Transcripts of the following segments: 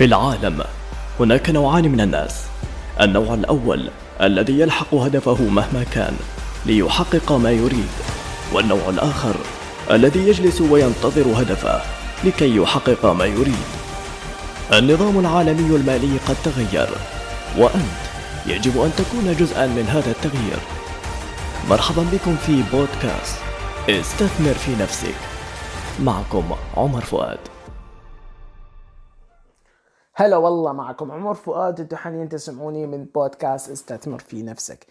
في العالم. هناك نوعان من الناس. النوع الأول الذي يلحق هدفه مهما كان ليحقق ما يريد. والنوع الآخر الذي يجلس وينتظر هدفه لكي يحقق ما يريد. النظام العالمي المالي قد تغير وأنت يجب أن تكون جزءا من هذا التغيير. مرحبا بكم في بودكاست استثمر في نفسك. معكم عمر فؤاد. هلا والله معكم عمر فؤاد أنتم حاليا تسمعوني من بودكاست استثمر في نفسك.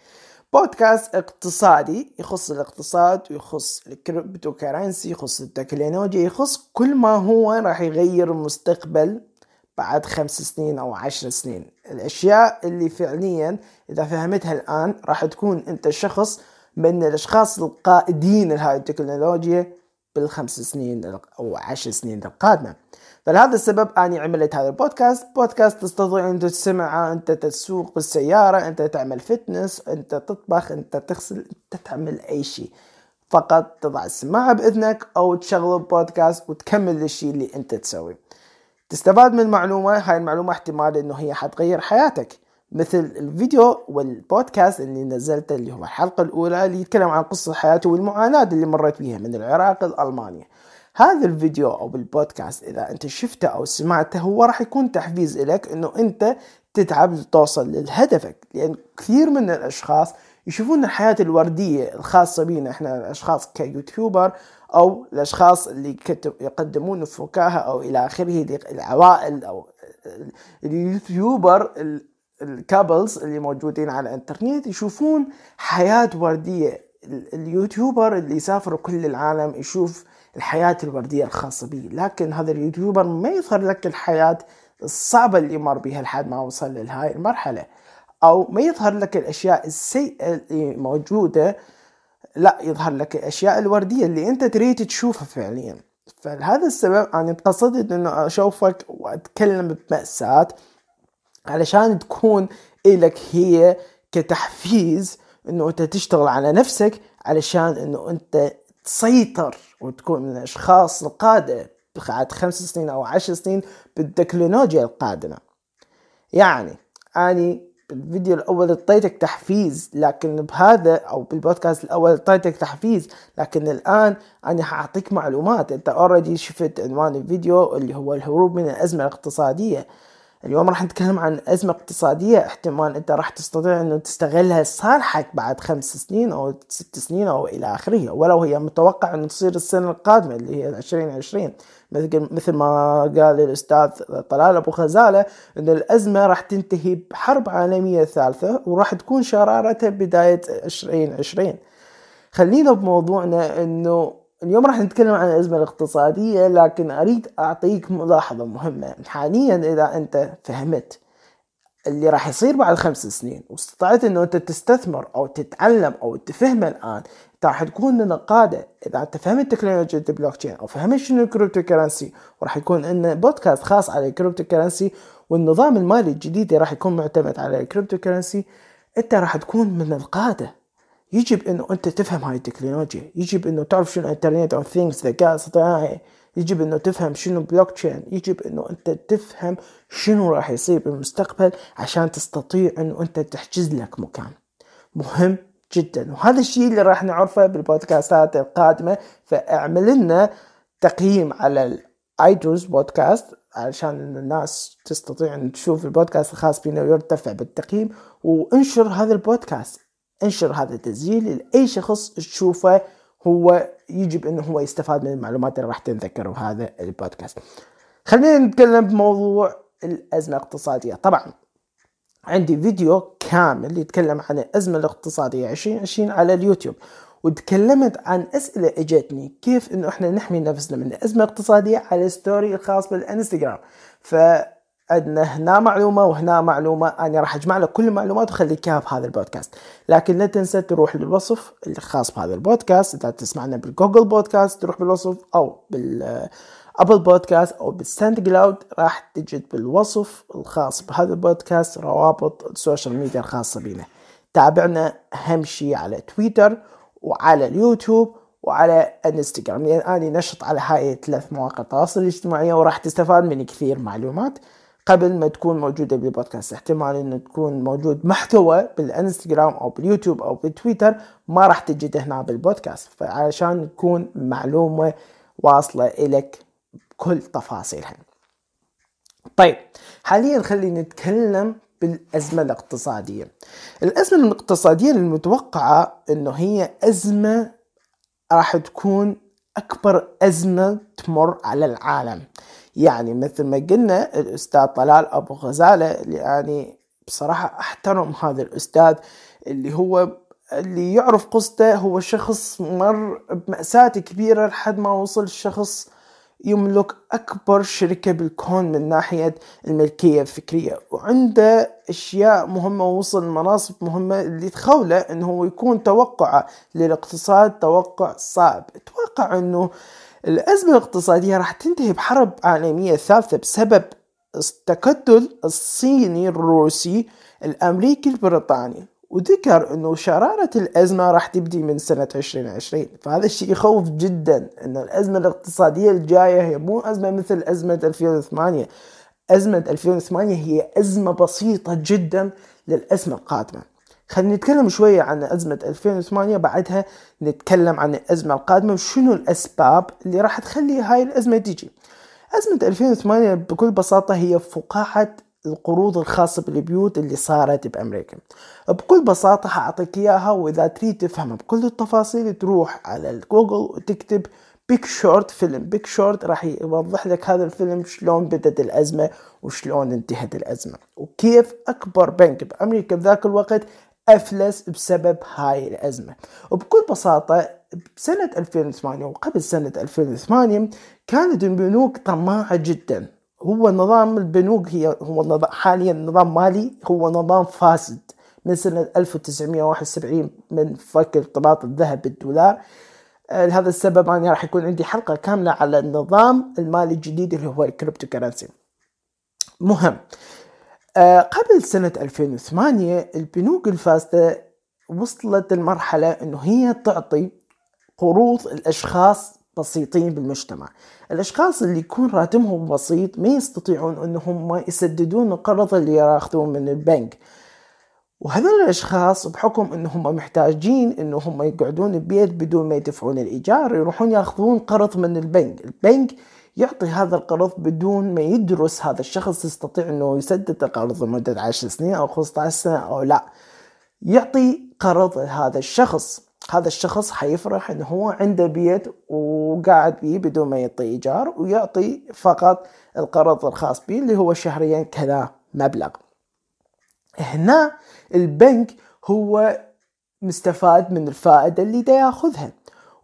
بودكاست اقتصادي يخص الاقتصاد ويخص ال cryptocurrency يخص التكنولوجيا يخص كل ما هو راح يغير المستقبل بعد خمس سنين أو عشر سنين. الأشياء اللي فعليا إذا فهمتها الآن راح تكون أنت شخص من الأشخاص القائدين لهذه التكنولوجيا بالخمس سنين أو عشر سنين القادمة. فلهذا السبب أني عملت هذا البودكاست. بودكاست تستطيع أن تسمعه أنت تسوق بالسياره أنت تعمل فتنس أنت تطبخ أنت تغسل أنت تعمل أي شيء. فقط تضع السماعة بإذنك أو تشغل البودكاست وتكمل الشيء اللي أنت تسويه. تستفاد من المعلومة؟ هاي المعلومة احتمال إنه هي حتغير حياتك. مثل الفيديو والبودكاست اللي نزلته اللي هو الحلقة الأولى اللي يتكلم عن قصة حياته والمعاناة اللي مرت بيها من العراق لألمانيا. هذا الفيديو أو بالبودكاست إذا أنت شفته أو سمعته هو راح يكون تحفيز لك أنه أنت تتعب لتوصل لهدفك. لأن كثير من الأشخاص يشوفون الحياة الوردية الخاصة بينا إحنا الأشخاص كيوتيوبر أو الأشخاص اللي يقدمون فكاهة أو إلى آخره العوائل أو ال YouTuber ال couples اللي موجودين على الإنترنت يشوفون حياة وردية. ال YouTuber اللي يسافر كل العالم يشوف الحياة الوردية الخاصة به لكن هذا ال YouTuber ما يظهر لك الحياة الصعبة اللي مر بها لحد ما وصل لهاي المرحلة. أو ما يظهر لك الأشياء السيئة اللي موجودة لا يظهر لك الأشياء الوردية اللي أنت تريد تشوفها فعليا. فلهذا السبب أنا قصدت أنه أشوفك وأتكلم بمأساة علشان تكون إلك هي كتحفيز أنه أنت تشتغل على نفسك علشان أنه أنت تسيطر وتكون من الأشخاص القادة بعد خمس سنين أو عشر سنين بالتكنولوجيا القادمة. يعني أني بالفيديو الأول أعطيتك تحفيز لكن بهذا أو بالبودكاست الأول أعطيتك تحفيز لكن الآن أنا حأعطيك معلومات. أنت اوريدي شفت عنوان الفيديو اللي هو الهروب من الأزمة الاقتصادية. اليوم راح نتكلم عن أزمة اقتصادية احتمال أنت راح تستطيع أنه تستغلها لصالحك بعد خمس سنين أو ست سنين أو إلى آخره ولو هي متوقع أن تصير السنة القادمة اللي هي 2020 مثل ما قال الأستاذ طلال أبو خزالة أن الأزمة راح تنتهي بحرب عالمية ثالثة وراح تكون شرارتها بداية 2020 خلينا بموضوعنا أنه اليوم راح نتكلم عن الأزمة الاقتصادية لكن أريد أعطيك ملاحظة مهمة. حاليا إذا أنت فهمت اللي راح يصير بعد خمس سنين واستطعت إنه أنت تستثمر أو تتعلم أو تفهم الآن انت راح تكون من القاده إذا أنت فهمت تكنولوجيا البلوك تشين أو فهمت شنو ال cryptocurrency وراح يكون عندنا بودكاست خاص على ال cryptocurrency والنظام المالي الجديد اللي راح يكون معتمد على ال cryptocurrency أنت راح تكون من القادة. يجب إنه أنت تفهم هاي التكنولوجيا. يجب إنه تعرف شنو internet of things ذكاء اصطناعي يجب إنه تفهم شنو بلوك تشين يجب إنه أنت تفهم شنو راح يصير بالمستقبل عشان تستطيع إنه أنت تحجز لك مكان. مهم جدا. وهذا الشيء اللي راح نعرفه بالبودكاستات القادمة. فأعمل لنا تقييم على ال iTunes podcast علشان الناس تستطيع ان تشوف البودكاست الخاص بنا ويرتفع بالتقييم. وانشر هذا البودكاست. انشر هذا التسجيل لأي شخص تشوفه هو يجب إنه هو يستفاد من المعلومات اللي راح تنذكر بهذا البودكاست. خلينا نتكلم بموضوع الأزمة الاقتصادية. طبعا عندي فيديو كامل يتكلم عن الأزمة الاقتصادية 2020 على اليوتيوب وتكلمت عن أسئلة إجتني كيف إنه إحنا نحمي نفسنا من الازمه الاقتصاديه على ال story الخاص بالإنستغرام. ف عندنا هنا معلومة وهنا معلومة. أنا راح أجمع لك كل المعلومات وأخليك إياها بهذا البودكاست. لكن لا تنسى تروح للوصف الخاص بهذا البودكاست. إذا تسمعنا بال Google Podcast تروح بالوصف أو بال Apple Podcast أو بال SoundCloud راح تجد بالوصف الخاص بهذا البودكاست روابط ال social media الخاصة بنا. تابعنا أهم شيء على تويتر وعلى اليوتيوب وعلى انستغرام لأن اني نشط على هاي الثلاث مواقع التواصل الاجتماعي وراح تستفاد من كثير معلومات. قبل ما تكون موجودة بالبودكاست. احتمال انه تكون موجود محتوى بالإنستغرام أو باليوتيوب أو بالتويتر ما راح تجد هنا بالبودكاست. فعشان تكون معلومة واصلة إلك كل تفاصيلها. طيب حاليا خلينا نتكلم بالأزمة الاقتصادية. الأزمة الاقتصادية المتوقعة أنه هي أزمة راح تكون أكبر أزمة تمر على العالم. يعني مثل ما قلنا الأستاذ طلال أبو غزالة يعني بصراحة أحترم هذا الأستاذ اللي هو اللي يعرف قصته هو شخص مر بمأساة كبيرة لحد ما وصل شخص يملك أكبر شركة بالكون من ناحية الملكية الفكرية. وعنده أشياء مهمة ووصل مناصب مهمة اللي تخولة أنه هو يكون توقعه للاقتصاد توقع صعب. أتوقع أنه الأزمة الاقتصادية راح تنتهي بحرب عالمية ثالثة بسبب التكتل الصيني الروسي الأمريكي البريطاني. وذكر إنه شرارة الأزمة راح تبدي من سنة 2020 فهذا الشيء يخوف جدا إن الأزمة الاقتصادية الجاية هي مو أزمة مثل أزمة 2008 أزمة 2008 هي أزمة بسيطة جدا للأزمة القادمة. خلينا نتكلم شوية عن أزمة 2008 بعدها نتكلم عن الأزمة القادمة وشنو الأسباب اللي راح تخلي هاي الأزمة تيجي أزمة 2008 بكل بساطة هي فقاعة القروض الخاصة بالبيوت اللي صارت بأمريكا. بكل بساطة حأعطيك إياها وإذا تريد تفهمها بكل التفاصيل تروح على الجوجل وتكتب Big Short فيلم Big Short راح يوضح لك هذا الفيلم شلون بدت الأزمة وشلون انتهت الأزمة وكيف أكبر بنك بأمريكا بذاك الوقت أفلس بسبب هاي الأزمة. وبكل بساطة بسنة 2008 وقبل سنة 2008 كانت البنوك طماعة جدا. هو نظام البنوك هي هو نظام حاليا نظام مالي هو نظام فاسد. من سنة 1971 من فك ارتباط الذهب بالدولار. آه، لهذا السبب أنا راح يكون عندي حلقة كاملة على النظام المالي الجديد اللي هو ال cryptocurrency مهم. قبل سنة 2008 البنوك الفاسدة وصلت المرحلة إنه هي تعطي قروض الاشخاص بسيطين بالمجتمع. الأشخاص اللي يكون راتبهم بسيط ما يستطيعون إنهم يسددون القرض اللي ياخذون من البنك. وهذول الأشخاص بحكم إنهم محتاجين إنهم يقعدون ببيت بدون ما يدفعون الإيجار يروحون ياخذون قرض من البنك. البنك يعطي هذا القرض بدون ما يدرس هذا الشخص يستطيع إنه يسدد القرض لمدة 10 سنين أو 15 سنة أو لا. يعطي قرض هذا الشخص. هذا الشخص حيفرح انه هو عنده بيت وقاعد بيه بدون ما يعطي إيجار ويعطي فقط القرض الخاص به اللي هو شهريا كذا مبلغ. هنا البنك هو مستفاد من الفائدة اللي دا ياخذها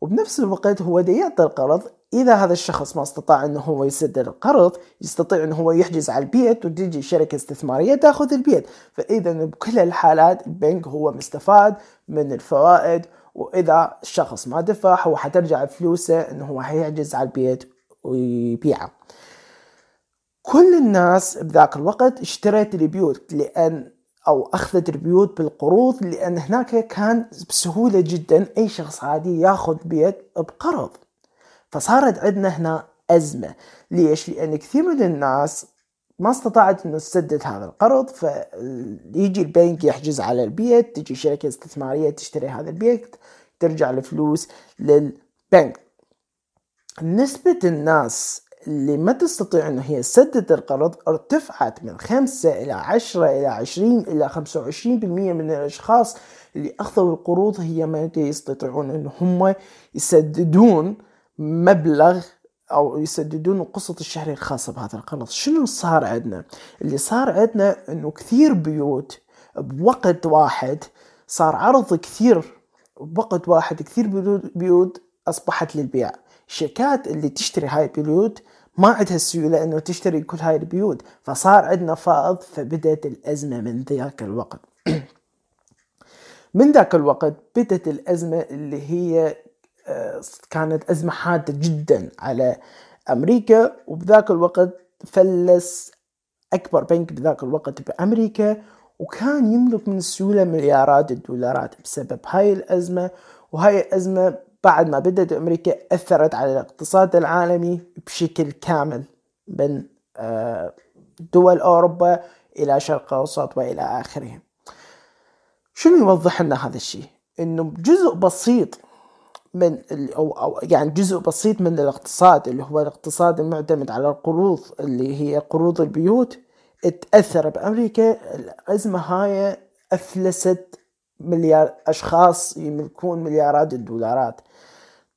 وبنفس الوقت هو دا يعطي القرض إذا هذا الشخص ما استطاع أنه هو يسدد القرض يستطيع أنه هو يحجز على البيت وتجي شركة استثمارية تأخذ البيت. فإذا بكل الحالات البنك هو مستفاد من الفوائد وإذا الشخص ما دفع هو حترجع فلوسه أنه هو حيحجز على البيت ويبيعه. كل الناس بذاك الوقت اشترت البيوت لأن أو أخذت البيوت بالقروض لأن هناك كان بسهولة جدا أي شخص عادي يأخذ بيت بقرض. فصارت عندنا هنا أزمة ليش؟ لأن كثير من الناس ما استطاعت إنه تسدد هذا القرض فيجي البنك يحجز على البيت تجي شركة استثمارية تشتري هذا البيت ترجع الفلوس للبنك نسبة الناس اللي ما تستطيع إنه هي تسدد القرض ارتفعت من خمسة إلى عشرة إلى عشرين إلى خمسة وعشرين بالمية من الأشخاص اللي أخذوا القروض هي ما يستطيعون ان هم يسددون مبلغ أو يسددون القسط الشهري الخاصة بهذا القرض شنو صار عندنا؟ اللي صار عندنا إنه كثير بيوت بوقت واحد صار عرض كثير بوقت واحد كثير بيوت أصبحت للبيع. الشركات اللي تشتري هاي البيوت ما عندها السيولة إنه تشتري كل هاي البيوت. فصار عندنا فائض فبدت الأزمة من ذاك الوقت. من ذاك الوقت بدت الأزمة اللي هي كانت أزمة حادة جدا على أمريكا وبذاك الوقت فلس أكبر بنك بذاك الوقت بأمريكا وكان يملك من السيولة مليارات الدولارات بسبب هاي الأزمة. وهاي الأزمة بعد ما بدأت أمريكا أثرت على الاقتصاد العالمي بشكل كامل من آه دول أوروبا إلى شرق الأوسط وإلى آخره. شنو يوضح لنا هذا الشيء؟ إنه جزء بسيط من أو, أو يعني جزء بسيط من الاقتصاد اللي هو الاقتصاد المعتمد على القروض اللي هي قروض البيوت تأثر بأمريكا. الأزمة هاي أفلست مليار أشخاص يملكون مليارات الدولارات.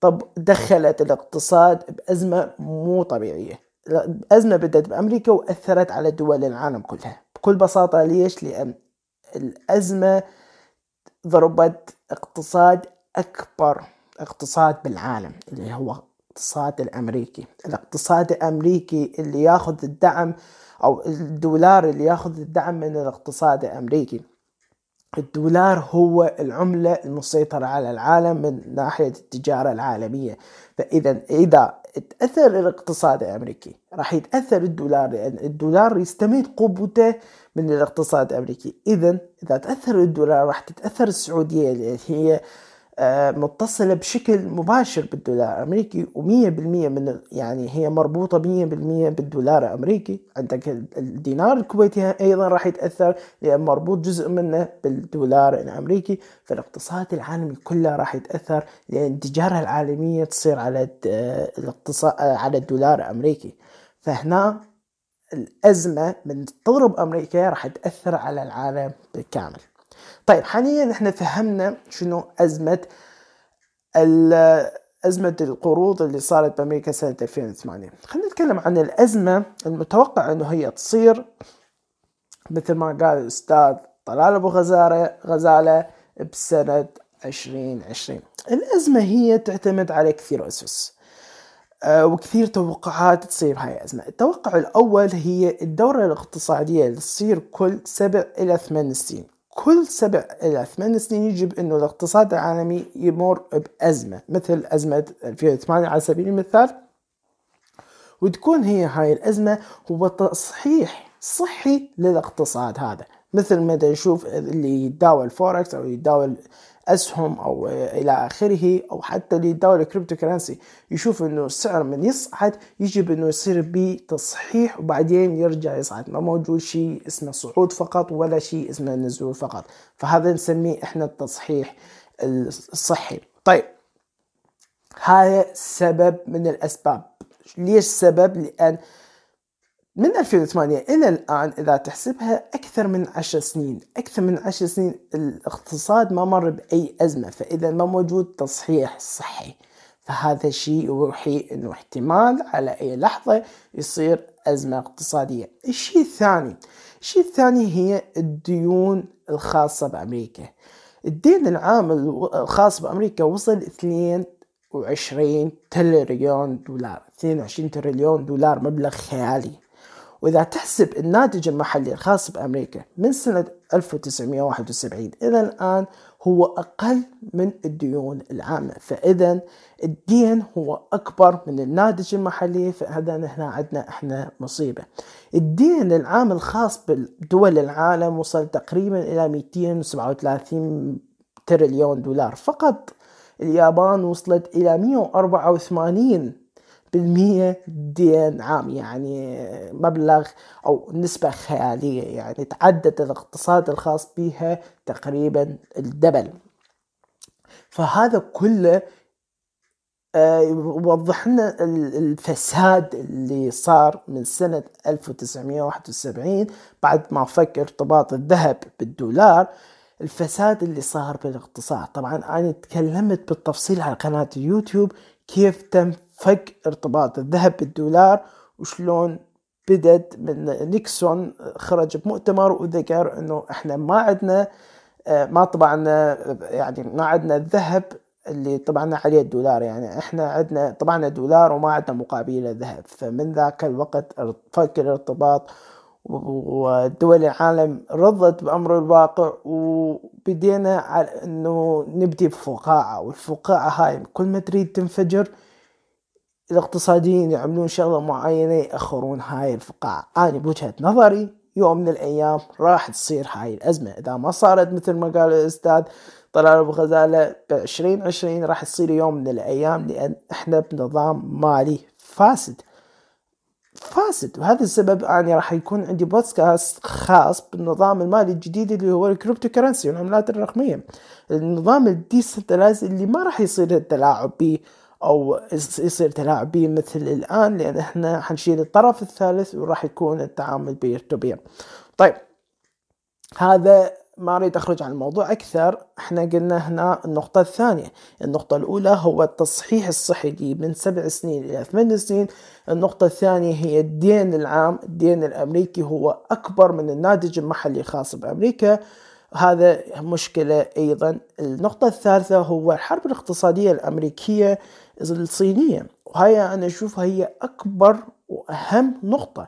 طب دخلت الاقتصاد بأزمة مو طبيعية. الأزمة بدأت بأمريكا وأثرت على دول العالم كلها. بكل بساطة ليش؟ لأن الأزمة ضربت اقتصاد أكبر. اقتصاد بالعالم اللي هو الاقتصاد الأمريكي. الاقتصاد الأمريكي اللي ياخذ الدعم أو الدولار اللي ياخذ الدعم من الاقتصاد الأمريكي. الدولار هو العملة المسيطرة على العالم من ناحية التجارة العالمية. فإذا إذا تأثر الاقتصاد الأمريكي راح يتأثر الدولار لأن الدولار يستمد قوته من الاقتصاد الأمريكي. إذا إذا تأثر الدولار راح تتأثر السعودية اللي هي متصلة بشكل مباشر بالدولار الأمريكي ومية بالمية من يعني هي مربوطة مية بالمية بالدولار الأمريكي. عندك الدينار الكويتي أيضا راح يتأثر لأن مربوط جزء منه بالدولار الأمريكي. فالاقتصاد العالمي كله راح يتأثر لأن التجارة العالمية تصير على آه، الاقتصاد آه، على الدولار الأمريكي. فهنا الأزمة من تضرب أمريكا راح تأثر على العالم بالكامل طيب حاليا إحنا فهمنا شنو أزمة أزمة القروض اللي صارت بأمريكا سنة 2008 خلينا نتكلم عن الأزمة المتوقع أنه هي تصير مثل ما قال الأستاذ طلال أبو غزالة غزالة بسنة 2020 الأزمة هي تعتمد على كثير أسس آه، وكثير توقعات تصير هاي الأزمة. التوقع الأول هي الدورة الاقتصادية اللي تصير كل سبع إلى ثمان سنين. كل سبع إلى ثمان سنين يجب أنه الاقتصاد العالمي يمر بأزمة مثل أزمة 2008 على سبيل المثال. وتكون هي هاي الأزمة هو تصحيح صحي للاقتصاد هذا. مثل ما نشوف اللي يتداول فوركس أو يتداول أسهم أو إلى آخره أو حتى اللي يتداول ال cryptocurrency يشوف إنه السعر من يصعد يجب إنه يصير بتصحيح وبعدين يرجع يصعد. ما موجود شيء اسمه صعود فقط ولا شيء اسمه نزول فقط. فهذا نسميه إحنا التصحيح الصحي. طيب هذا سبب من الأسباب. ليش سبب لأن من 2008 إلى الآن إذا تحسبها أكثر من عشر سنين أكثر من عشر سنين الاقتصاد ما مر بأي أزمة فإذا ما موجود تصحيح صحي. فهذا الشيء يوحي أنه احتمال على أي لحظة يصير أزمة اقتصادية. الشيء الثاني الشيء الثاني هي الديون الخاصة بأمريكا. الدين العام الخاص بأمريكا وصل 22 تريليون دولار 22 تريليون دولار مبلغ خيالي. وإذا تحسب الناتج المحلي الخاص بأمريكا من سنة 1971 إلى الآن هو أقل من الديون العامة. فإذا الدين هو أكبر من الناتج المحلي فهذا نحن عندنا إحنا مصيبة. الدين العام الخاص بدول العالم وصل تقريبا إلى 237 تريليون دولار. فقط اليابان وصلت إلى 184 بالمية دين عام يعني مبلغ أو نسبة خيالية يعني تعدد الاقتصاد الخاص بها تقريبا الدبل. فهذا كله آه، يوضح لنا الفساد اللي صار من سنة 1971 بعد ما فك ارتباط الذهب بالدولار. الفساد اللي صار بالاقتصاد طبعا أنا تكلمت بالتفصيل على قناة اليوتيوب كيف تم فك ارتباط الذهب بالدولار وشلون بدت من نيكسون خرج بمؤتمر وذكر إنه إحنا ما عندنا آه، ما طبعنا يعني ما عندنا الذهب اللي طبعنا عليه الدولار. يعني إحنا عندنا طبعنا دولار وما عندنا مقابله ذهب فمن ذاك الوقت فك الارتباط ودول العالم رضت بأمر الواقع وبدينا على إنه نبدي بفقاعة والفقاعة هاي كل ما تريد تنفجر الاقتصاديين يعملون شغلة معينة يأخرون هاي الفقاعة. أنا بوجهة نظري يوم من الأيام راح تصير هاي الأزمة. إذا ما صارت مثل ما قال الأستاذ طلال أبو غزالة بعشرين عشرين راح تصير يوم من الأيام لأن إحنا بنظام مالي فاسد. فاسد. وهذا السبب أنا راح يكون عندي بودكاست خاص بالنظام المالي الجديد اللي هو ال cryptocurrency والعملات الرقمية. النظام ال decentralized اللي ما راح يصير التلاعب به أو يصير تلاعب به مثل الآن لأن إحنا حنشيل الطرف الثالث وراح يكون التعامل peer to peer. طيب هذا ما أريد أخرج عن الموضوع أكثر. إحنا قلنا هنا النقطة الثانية. النقطة الأولى هو التصحيح الصحي من سبع سنين إلى ثمان سنين. النقطة الثانية هي الدين العام. الدين الأمريكي هو أكبر من الناتج المحلي الخاص بأمريكا. هذا مشكلة أيضا. النقطة الثالثة هو الحرب الاقتصادية الأمريكية الصينية وهي أنا أشوفها هي أكبر وأهم نقطة.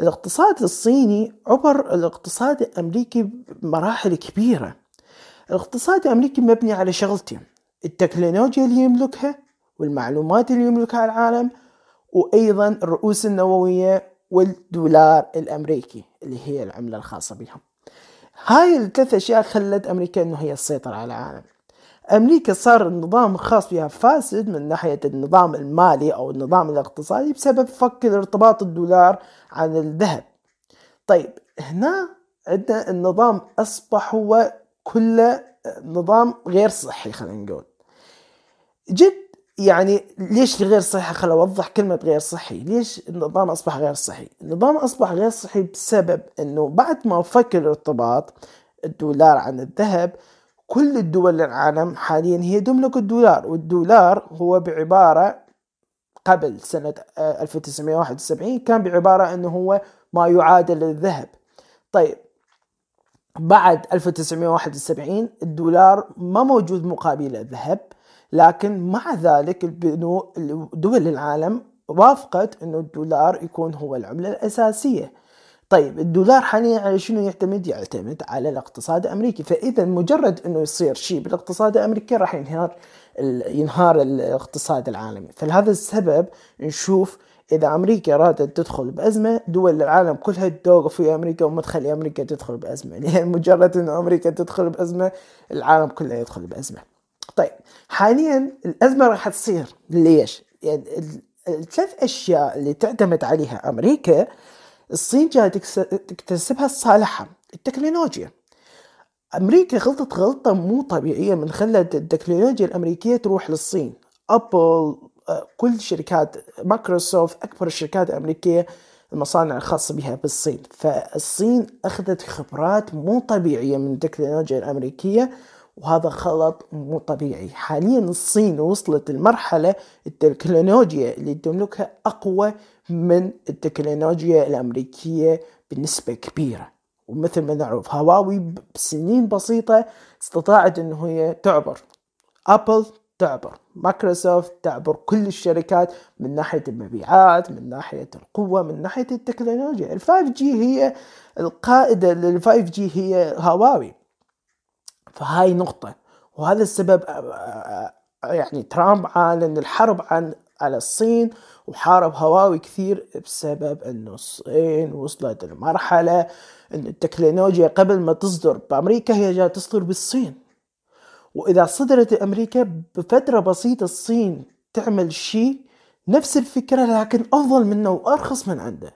الاقتصاد الصيني عبر الاقتصاد الأمريكي بمراحل كبيرة. الاقتصاد الأمريكي مبني على شغلتين التكنولوجيا اللي يملكها والمعلومات اللي يملكها العالم وأيضا الرؤوس النووية والدولار الأمريكي اللي هي العملة الخاصة بهم. هاي الثلاث أشياء خلت أمريكا إنه هي تسيطر على العالم. أمريكا صار النظام الخاص بها فاسد من ناحية النظام المالي أو النظام الاقتصادي بسبب فك ارتباط الدولار عن الذهب. طيب هنا عندنا النظام أصبح هو كله نظام غير صحي خلينا نقول. جد يعني ليش غير صحي خل أوضح كلمة غير صحي. ليش النظام أصبح غير صحي؟ النظام أصبح غير صحي بسبب إنه بعد ما فك الارتباط الدولار عن الذهب كل الدول العالم حاليا هي تملك الدولار والدولار هو بعبارة قبل سنة 1971 كان بعبارة إنه هو ما يعادل الذهب. طيب بعد 1971 الدولار ما موجود مقابل الذهب. لكن مع ذلك دول العالم وافقت إنه الدولار يكون هو العملة الأساسية طيب الدولار حاليا على شنو يعتمد؟ يعتمد على الاقتصاد الأمريكي، فاذا مجرد إنه يصير شيء بالاقتصاد الأمريكي راح ينهار ينهار الاقتصاد العالمي، فلهذا السبب نشوف إذا أمريكا أرادت تدخل بأزمة دول العالم كلها توقف في أمريكا وما تخلي أمريكا تدخل بأزمة، يعني مجرد إنه أمريكا تدخل بأزمة العالم كله يدخل بأزمة. طيب حاليا الأزمة راح تصير. ليش؟ يعني الثلاث أشياء اللي تعتمد عليها أمريكا الصين جاي تكتسبها لصالحها التكنولوجيا. أمريكا غلطت غلطة مو طبيعية من خلت التكنولوجيا الأمريكية تروح للصين. أبل آه، كل شركات مايكروسوفت أكبر الشركات الأمريكية المصانع الخاصة بها بالصين. فالصين أخذت خبرات مو طبيعية من التكنولوجيا الأمريكية وهذا خلط مو طبيعي. حاليا الصين وصلت المرحلة التكنولوجيا اللي تملكها أقوى من التكنولوجيا الأمريكية بنسبة كبيرة. ومثل ما نعرف هواوي بسنين بسيطة استطاعت إنه هي تعبر. أبل تعبر. مايكروسوفت تعبر. كل الشركات من ناحية المبيعات من ناحية القوة من ناحية التكنولوجيا. ال 5G هي القائدة لل 5G هي هواوي. فهاي نقطة. وهذا السبب يعني ترامب عالن الحرب عن على الصين وحارب هواوي كثير بسبب إنه الصين وصلت لمرحلة ان التكنولوجيا قبل ما تصدر بأمريكا هي جاية تصدر بالصين. وإذا صدرت أمريكا بفترة بسيطة الصين تعمل شيء نفس الفكرة لكن أفضل منه وأرخص من عنده.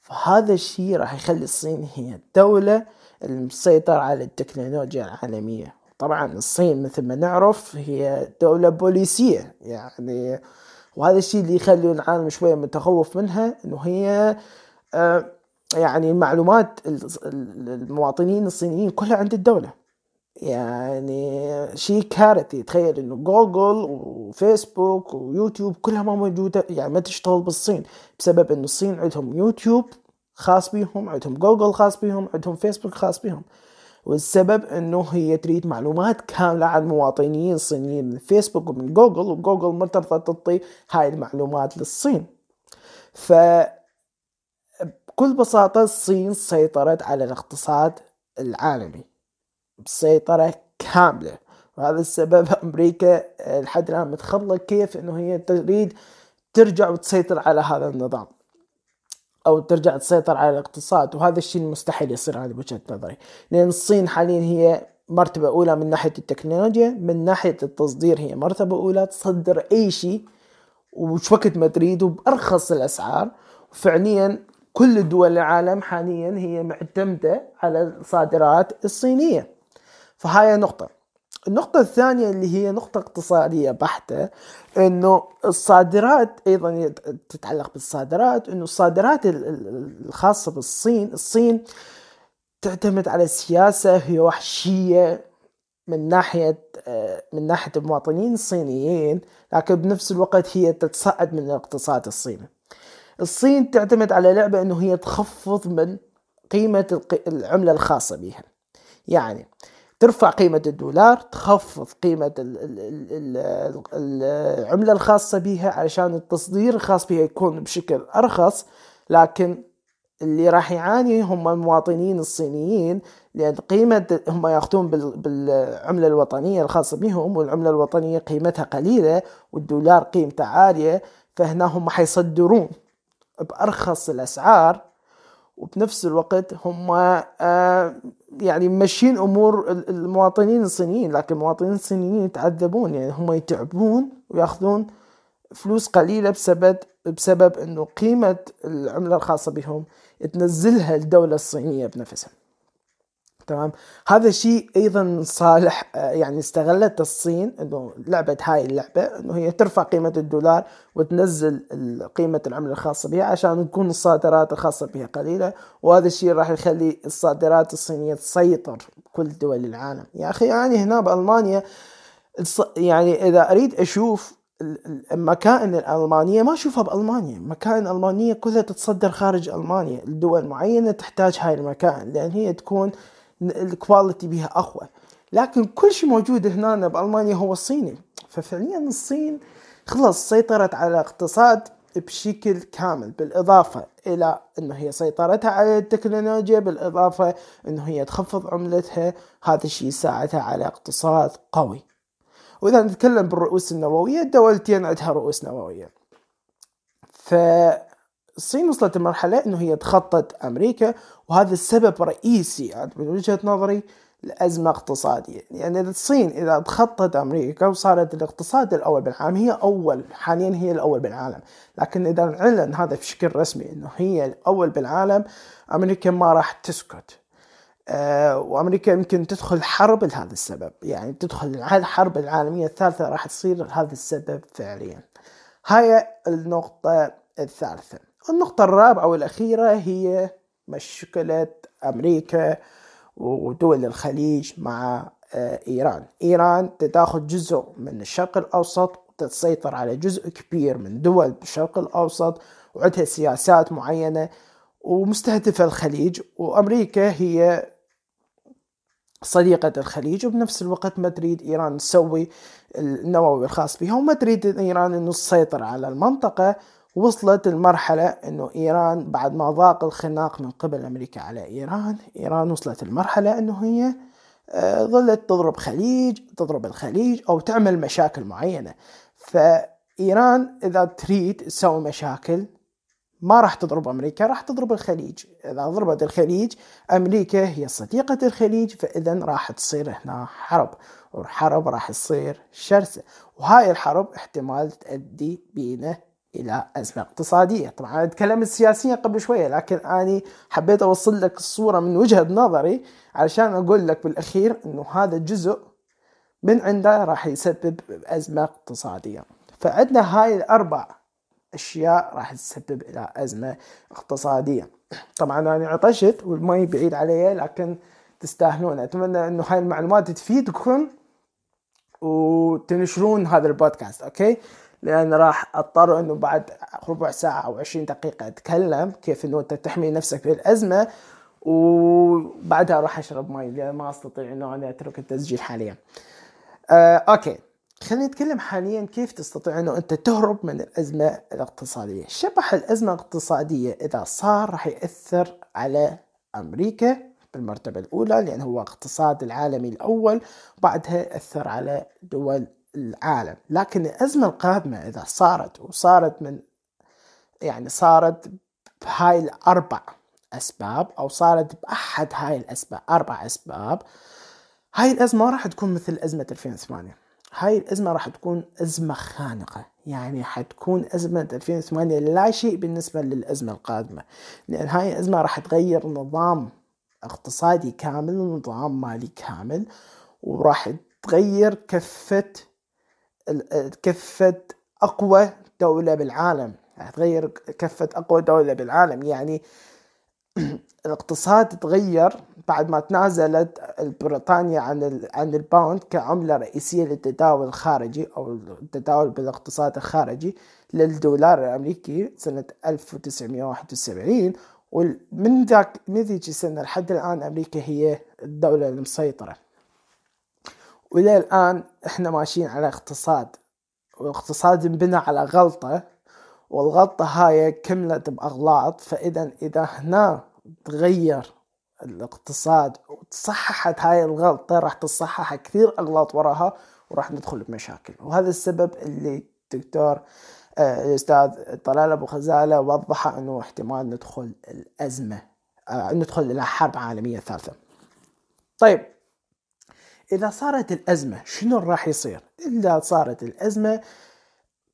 فهذا الشيء راح يخلي الصين هي الدولة المسيطرة على التكنولوجيا العالمية. طبعا الصين مثل ما نعرف هي دولة بوليسية يعني وهذا الشيء اللي يخلي العالم شوية متخوف منها إنه هي آه، يعني المعلومات المواطنين الصينيين كلها عند الدولة. يعني شيء كارثي. تخيل إنه جوجل وفيسبوك ويوتيوب كلها ما موجودة يعني ما تشتغل بالصين بسبب إنه الصين عندهم يوتيوب خاص بيهم عندهم جوجل خاص بيهم عندهم فيسبوك خاص بيهم. والسبب إنه هي تريد معلومات كاملة عن مواطنين صينيين من فيسبوك ومن جوجل وجوجل مرتبطة تعطي هاي المعلومات للصين. ف بكل بساطة الصين سيطرت على الاقتصاد العالمي بسيطرة كاملة. وهذا السبب أمريكا لحد الآن متخبطة كيف أنه هي تريد ترجع وتسيطر على هذا النظام. أو ترجع تسيطر على الاقتصاد وهذا الشيء مستحيل يصير هذه وجهة نظري. لأن الصين حاليا هي مرتبة أولى من ناحية التكنولوجيا من ناحية التصدير هي مرتبة أولى تصدر أي شيء وش وقت ما تريد وبأرخص الأسعار. فعليا كل دول العالم حاليا هي معتمدة على الصادرات الصينية. فهاي نقطة. النقطة الثانية اللي هي نقطة اقتصادية بحتة إنه الصادرات أيضا تتعلق بالصادرات إنه الصادرات الخاصة بالصين الصين تعتمد على سياسة هي وحشية من ناحية من ناحية المواطنين الصينيين لكن بنفس الوقت هي تتصعد من الاقتصاد الصيني. الصين تعتمد على لعبة إنه هي تخفض من قيمة العملة الخاصة بها. يعني ترفع قيمة الدولار تخفض قيمة العملة الخاصة بها علشان التصدير الخاص بها يكون بشكل أرخص لكن اللي راح يعاني هم المواطنين الصينيين لأن قيمة هم يأخذون بالعملة الوطنية الخاصة بهم والعملة الوطنية قيمتها قليلة والدولار قيمته عالية فهنا هم حيصدرون بأرخص الأسعار وبنفس الوقت هم آه، يعني ماشيين أمور المواطنين الصينيين لكن المواطنين الصينيين يتعذبون يعني هم يتعبون ويأخذون فلوس قليلة بسبب بسبب إنه قيمة العملة الخاصة بهم تنزلها الدولة الصينية بنفسها. تمام؟ هذا الشيء أيضا صالح يعني استغلت الصين إنه لعبت هاي اللعبة إنه هي ترفع قيمة الدولار وتنزل قيمة العملة الخاصة بها عشان تكون الصادرات الخاصة بها قليلة وهذا الشيء راح يخلي الصادرات الصينية تسيطر بكل دول العالم. يا أخي يعني هنا بألمانيا يعني إذا أريد أشوف المكائن الألمانية ما أشوفها بألمانيا. المكائن الألمانية كلها تتصدر خارج ألمانيا. الدول معينة تحتاج هاي المكائن لأن هي تكون الكواليتي بها أقوى. لكن كل شيء موجود هنا بألمانيا هو الصيني. ففعليا الصين خلص سيطرت على الاقتصاد بشكل كامل بالإضافة إلى أنه هي سيطرتها على التكنولوجيا بالإضافة أنه هي تخفض عملتها. هذا الشيء يساعدها على اقتصاد قوي. وإذا نتكلم بالرؤوس النووية الدولتين عندها رؤوس نووية. ف الصين وصلت لمرحلة إنه هي تخطط أمريكا وهذا السبب رئيسي من وجهة نظري لأزمة اقتصادية. يعني الصين إذا تخطت أمريكا وصارت الاقتصاد الأول بالعالم هي أول حاليا هي الأول بالعالم. لكن إذا اعلن هذا بشكل رسمي أنه هي الأول بالعالم أمريكا ما راح تسكت. أه وأمريكا يمكن تدخل حرب لهذا السبب. يعني تدخل الحرب العالمية الثالثة راح تصير هذا السبب فعليا. هاي النقطة الثالثة. النقطة الرابعة والأخيرة هي مشكلة أمريكا ودول الخليج مع آه، إيران. إيران تاخذ جزء من الشرق الأوسط وتسيطر على جزء كبير من دول بالشرق الأوسط وعندها سياسات معينة ومستهدفة الخليج وأمريكا هي صديقة الخليج وبنفس الوقت ما تريد إيران تسوي النووي الخاص بها. وما تريد إيران أنه تسيطر على المنطقة وصلت المرحلة إنه إيران بعد ما ضاق الخناق من قبل أمريكا على إيران إيران وصلت المرحلة إنه هي آه، ظلت تضرب خليج تضرب الخليج أو تعمل مشاكل معينة. فإيران إذا تريد تسوي مشاكل ما راح تضرب أمريكا راح تضرب الخليج. إذا ضربت الخليج أمريكا هي صديقة الخليج فإذا راح تصير هنا حرب والحرب راح تصير شرسة. وهاي الحرب احتمال تؤدي بينا إلى ازمه اقتصادية. طبعا أنا اتكلم السياسيه قبل شوية لكن أني حبيت أوصل لك الصورة من وجهة نظري علشان أقول لك بالأخير إنه هذا جزء من عنده راح يسبب أزمة اقتصادية. فعندنا هاي الأربع أشياء راح تسبب إلى أزمة اقتصادية. طبعا أنا عطشت والمي بعيد علي لكن تستاهلون. أتمنى إنه هاي المعلومات تفيدكم وتنشرون هذا البودكاست okay؟ لأن راح اضطر إنه بعد ربع ساعة أو 20 دقيقة أتكلم كيف إنه أنت تحمي نفسك في الازمه وبعدها راح أشرب مي لأن ما أستطيع إنه أنا أترك التسجيل حاليا. آه، أوكي. خلينا نتكلم حاليا كيف تستطيع إنه أنت تهرب من الأزمة الاقتصادية. شبح الأزمة الاقتصادية إذا صار راح يأثر على أمريكا بالمرتبة الأولى لأن هو اقتصاد العالمي الأول وبعدها أثر على دول العالم. لكن الأزمة القادمة إذا صارت وصارت من يعني صارت بهاي الأربع أسباب أو صارت بأحد هاي الأسباب أربع أسباب هاي الأزمة ما راح تكون مثل أزمة 2008 هاي الأزمة راح تكون أزمة خانقة. يعني حتكون أزمة 2008 لا شيء بالنسبة للأزمة القادمة. لأن هاي الأزمة راح تغير نظام اقتصادي كامل ونظام مالي كامل وراح تغير كفة كفة أقوى دولة بالعالم. راح تغير كفة أقوى دولة بالعالم. يعني الاقتصاد تغير بعد ما تنازلت بريطانيا عن عن الباوند كعملة رئيسية للتداول الخارجي أو التداول بالاقتصاد الخارجي للدولار الأمريكي سنة 1971 ومن ذاك من ذيك السنة لحد الآن أمريكا هي الدولة المسيطرة. وإلى الآن إحنا ماشيين على اقتصاد والاقتصاد انبنى على غلطة والغلطة هاي كملت بأغلاط فإذا إذا هنا تغير الاقتصاد وتصححت هاي الغلطة راح تصحح كثير أغلاط وراها وراح ندخل بمشاكل. وهذا السبب اللي الدكتور آه، الأستاذ طلال أبو خزالة وضح أنه احتمال ندخل الأزمة آه، ندخل إلى حرب عالمية ثالثة. طيب إذا صارت الأزمة شنو راح يصير؟ إذا صارت الأزمة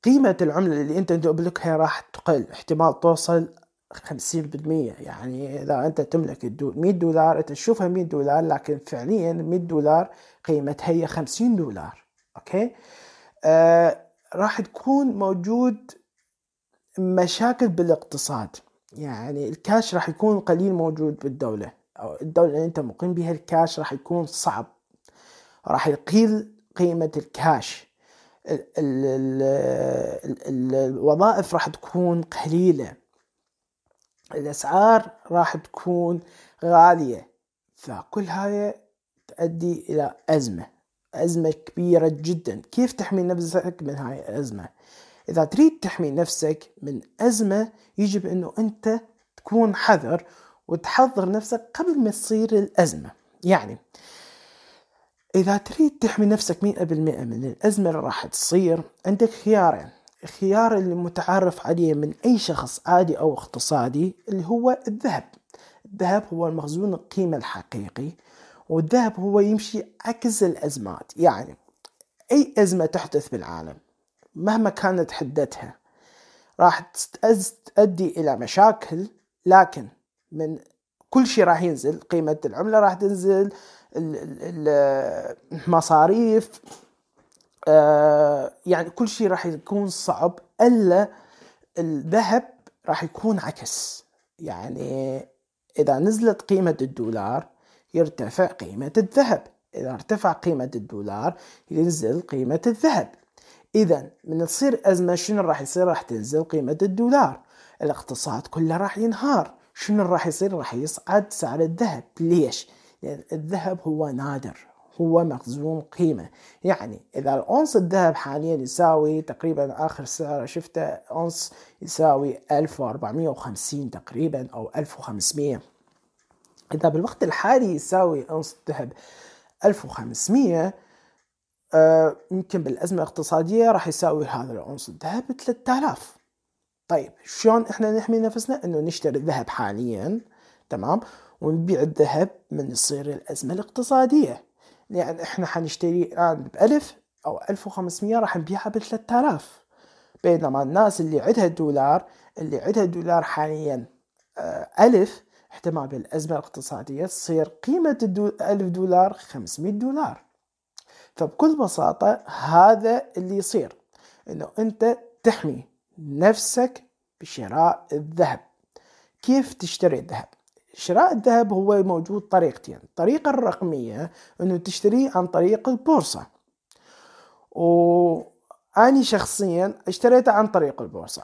قيمة العملة اللي أنت تملكها راح تقل احتمال توصل خمسين بالمية. يعني إذا أنت تملك مية دولار أنت تشوفها مية دولار لكن فعليا مية دولار قيمتها هي خمسين دولار. okay؟ آه راح تكون موجود مشاكل بالاقتصاد. يعني الكاش راح يكون قليل موجود بالدولة. أو الدولة اللي أنت مقيم بها الكاش راح يكون صعب. راح يقيل قيمة الكاش. ال ال ال الوظائف راح تكون قليلة. الأسعار راح تكون غالية. فكل هاي تؤدي إلى أزمة أزمة كبيرة جدا. كيف تحمي نفسك من هاي الأزمة؟ إذا تريد تحمي نفسك من أزمة يجب أنه أنت تكون حذر وتحضر نفسك قبل ما تصير الأزمة. يعني إذا تريد تحمي نفسك مئة بالمئة من الأزمة اللي راح تصير عندك خيارين. الخيار اللي عليه من أي شخص عادي أو اقتصادي اللي هو الذهب. الذهب هو المخزون القيمة الحقيقي والذهب هو يمشي عكس الأزمات. يعني أي أزمة تحدث بالعالم مهما كانت حدتها راح تؤدي إلى مشاكل لكن من كل شيء راح ينزل قيمة العملة راح تنزل المصاريف آه، يعني كل شيء راح يكون صعب إلا الذهب راح يكون عكس. يعني إذا نزلت قيمة الدولار يرتفع قيمة الذهب. إذا ارتفع قيمة الدولار ينزل قيمة الذهب. اذا من تصير أزمة شنو راح يصير؟ راح تنزل قيمة الدولار. الاقتصاد كله راح ينهار. شنو راح يصير؟ راح يصعد سعر الذهب. ليش؟ الذهب هو نادر هو مخزون قيمة. يعني إذا الأونص الذهب حاليا يساوي تقريبا آخر سعر شفته أونص يساوي 1450 تقريبا أو 1500 إذا بالوقت الحالي يساوي أونص الذهب 1500 آه يمكن بالأزمة الاقتصادية راح يساوي هذا الأونص الذهب 3000 طيب شلون إحنا نحمي نفسنا؟ إنه نشتري الذهب حاليا تمام؟ ونبيع الذهب من تصير الأزمة الاقتصادية. يعني إحنا حنشتري الان بألف أو ألف وخمسمية راح نبيعها بثلاثة آلاف. بينما الناس اللي عندها دولار اللي عندها دولار حاليا آه، ألف احتمال بالأزمة الاقتصادية تصير قيمة الألف دولار 500 دولار. فبكل بساطة هذا اللي يصير إنه أنت تحمي نفسك بشراء الذهب. كيف تشتري الذهب؟ شراء الذهب هو موجود طريقتين. الطريقة الرقمية إنه تشتريه عن طريق البورصة. وأني شخصيا اشتريته عن طريق البورصة.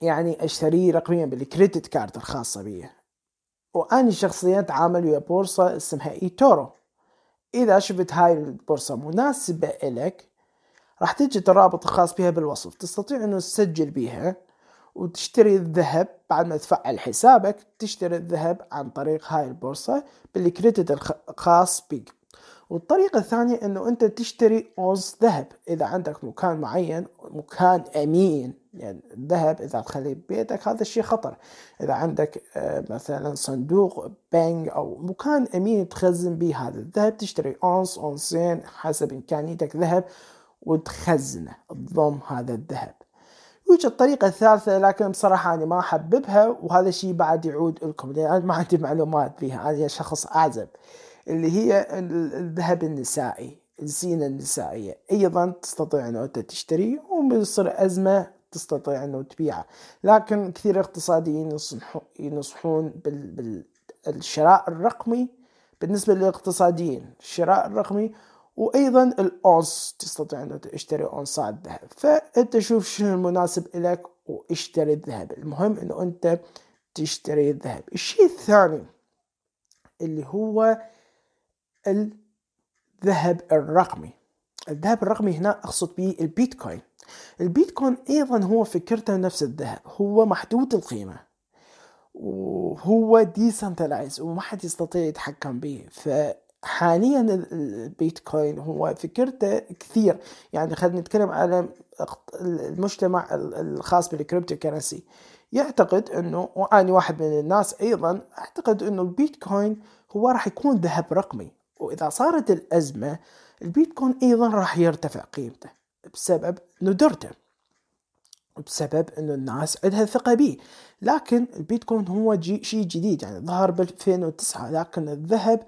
يعني اشتريه رقميا بالكريدت كارد الخاصة بي. وأني شخصيا أتعامل ويا بورصة اسمها اي تورو إذا شفت هاي البورصة مناسبة إلك راح تجد الرابط الخاص بها بالوصف. تستطيع إنه تسجل بها وتشتري الذهب بعد ما تفعل حسابك تشتري الذهب عن طريق هاي البورصة بالكريدت الخاص بك والطريقة الثانية إنه أنت تشتري اونص ذهب. إذا عندك مكان معين مكان أمين يعني الذهب إذا تخليه ببيتك هذا الشيء خطر. إذا عندك آه، مثلا صندوق بنك أو مكان أمين تخزن به هذا الذهب تشتري اونص اونصين حسب إمكانيتك ذهب وتخزنه تضم هذا الذهب. يوجد طريقة ثالثة لكن بصراحة أنا ما أحببها وهذا الشيء بعد يعود لكم لأن أنا ما عندي معلومات بها أنا شخص أعزب. اللي هي الذهب النسائي الزينة النسائية. أيضا تستطيع أن أنت تشتري وبيصير أزمة تستطيع أنه تبيعه لكن كثير اقتصاديين ينصحون بالشراء الرقمي. بالنسبة للاقتصاديين الشراء الرقمي وأيضا الأونس تستطيع أن تشتري اونصات ذهب فانت شوف شنو المناسب لك واشتري الذهب. المهم إنه أنت تشتري الذهب. الشيء الثاني اللي هو الذهب الرقمي. الذهب الرقمي هنا أقصد به البيتكوين. البيتكوين أيضا هو فكرته نفس الذهب. هو محدود القيمة. وهو decentralized وما حد يستطيع يتحكم به. حاليا البيتكوين هو فكرته كثير. يعني خلينا نتكلم على المجتمع الخاص بال cryptocurrency يعتقد إنه وأنا واحد من الناس أيضا أعتقد إنه البيتكوين هو راح يكون ذهب رقمي. وإذا صارت الأزمة البيتكوين أيضا راح يرتفع قيمته بسبب ندرته بسبب إنه الناس عندها ثقة به لكن البيتكوين هو شيء جديد. يعني ظهر ب 2009 لكن الذهب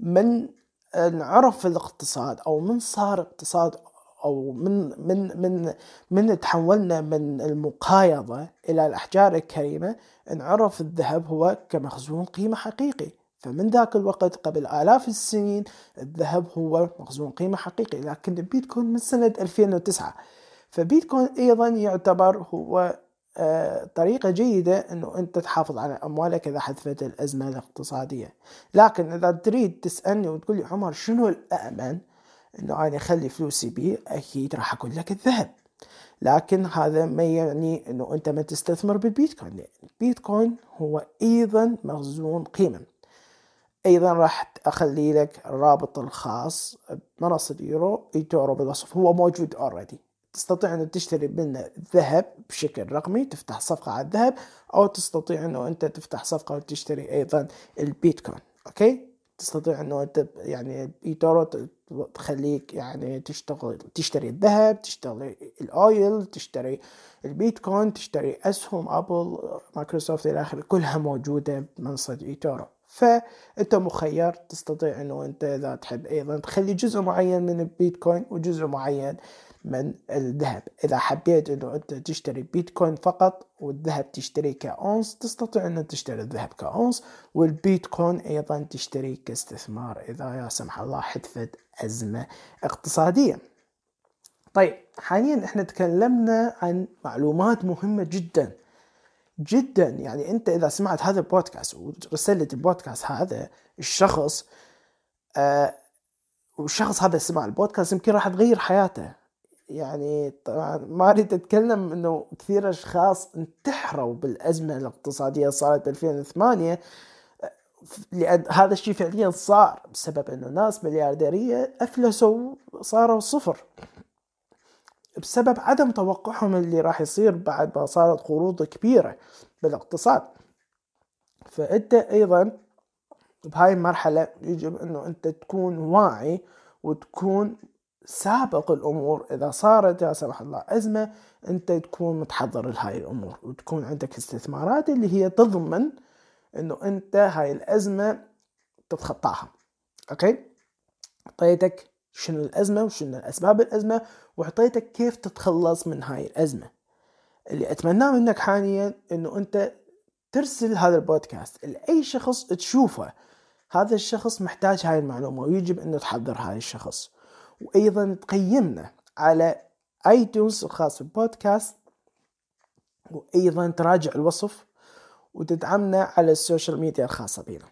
من انعرف الاقتصاد أو من صار اقتصاد أو من من من من تحولنا من المقايضة إلى الأحجار الكريمة انعرف الذهب هو كمخزون قيمة حقيقي. فمن ذاك الوقت قبل آلاف السنين الذهب هو مخزون قيمة حقيقي لكن البيتكوين من سنة 2009 فبيتكوين أيضا يعتبر هو طريقة جيدة إنه أنت تحافظ على أموالك إذا حدثت الأزمة الاقتصادية. لكن إذا تريد تسألني وتقول لي عمر شنو الأمن؟ إنه أنا أخلي فلوسي بيه أكيد راح أقول لك الذهب. لكن هذا ما يعني إنه أنت ما تستثمر بالبيتكوين. البيتكوين هو أيضا مخزون قيمة. أيضا راح أخلي لك الرابط الخاص بمنصة إيتورو إيتورو بالوصف. هو موجود already تستطيع أن تشتري منه ذهب بشكل رقمي تفتح صفقة على الذهب أو تستطيع أنه أنت تفتح صفقة وتشتري أيضا البيتكوين okay؟ تستطيع أنه أنت يعني إيتورو تخليك يعني تشتغل تشتري الذهب تشتري ال oil تشتري البيتكوين تشتري أسهم أبل مايكروسوفت إلى آخره كلها موجودة بمنصة إيتورو فأنت مخير تستطيع أنه أنت إذا تحب أيضا تخلي جزء معين من البيتكوين وجزء معين من الذهب. إذا حبيت أنه أنت تشتري بيتكوين فقط والذهب تشتري كأونس تستطيع أن تشتري الذهب كأونس والبيتكوين أيضا تشتري كاستثمار إذا يا سمح الله حدثت أزمة اقتصادية. طيب حاليا إحنا تكلمنا عن معلومات مهمة جدا جدا. يعني أنت إذا سمعت هذا البودكاست ورسلت البودكاست هذا الشخص آه والشخص هذا سمع البودكاست يمكن راح تغير حياته. يعني طبعا ما أريد أتكلم إنه كثير أشخاص انتحروا بالأزمة الاقتصادية صارت ب 2008 لأن هذا الشيء فعليا صار بسبب إنه ناس مليارديرية أفلسوا صاروا صفر. بسبب عدم توقعهم اللي راح يصير بعد ما صارت قروض كبيرة بالاقتصاد. فأنت أيضا بهاي المرحلة يجب إنه أنت تكون واعي وتكون سابق الأمور إذا صارت لا سمح الله ازمه أنت تكون متحضر لهاي الأمور وتكون عندك استثمارات اللي هي تضمن إنه أنت هاي الازمه تتخطاها. أوكي؟ اعطيتك شنو الازمه وشنو أسباب الازمه واعطيتك كيف تتخلص من هاي الازمه اللي أتمناه منك حاليا إنه أنت ترسل هذا البودكاست لأي شخص تشوفه. هذا الشخص محتاج هاي المعلومة ويجب إنه تحضر هاي الشخص. وأيضا تقيمنا على iTunes الخاص بالبودكاست وأيضا تراجع الوصف وتدعمنا على ال social media الخاصة بنا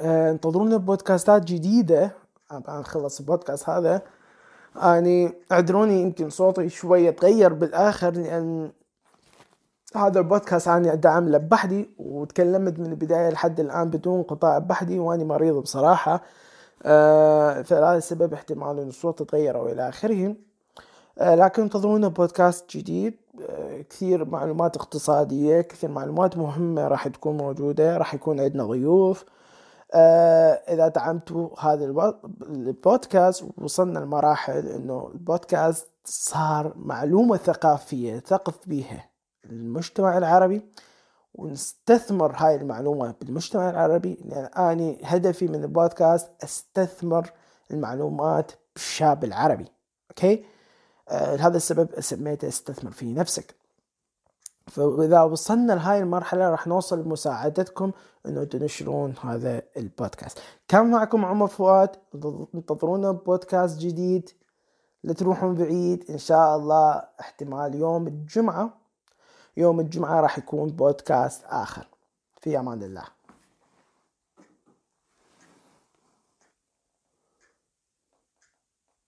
آه، انتظرونا بودكاستات جديدة. طبعا خلص البودكاست هذا. يعني اعذروني يمكن صوتي شوية تغير بالآخر لأن هذا البودكاست أنا دعم لبحدي وتكلمت من البداية لحد الآن بدون قطاع بحدي واني مريض بصراحة. آه فلهذا السبب احتمال إن الصوت يتغير أو إلى آخره. آه لكن انتظرونا بودكاست جديد آه كثير معلومات اقتصادية كثير معلومات مهمة راح تكون موجودة راح يكون عندنا ضيوف. إذا دعمتوا هذا البودكاست وصلنا لمراحل إنه البودكاست صار معلومة ثقافية ثقف بها المجتمع العربي. ونستثمر هاي المعلومة بالمجتمع العربي لأن أنا هدفي من البودكاست أستثمر المعلومات بالشاب العربي okay؟ آه هذا السبب سميته استثمر في نفسك. فإذا وصلنا لهاي المرحلة راح نوصل بمساعدتكم إنه تنشرون هذا البودكاست. كان معكم عمر فؤاد. انتظرونا بودكاست جديد. لا تروحون بعيد. إن شاء الله احتمال يوم الجمعة يوم الجمعة راح يكون بودكاست آخر. في أمان الله.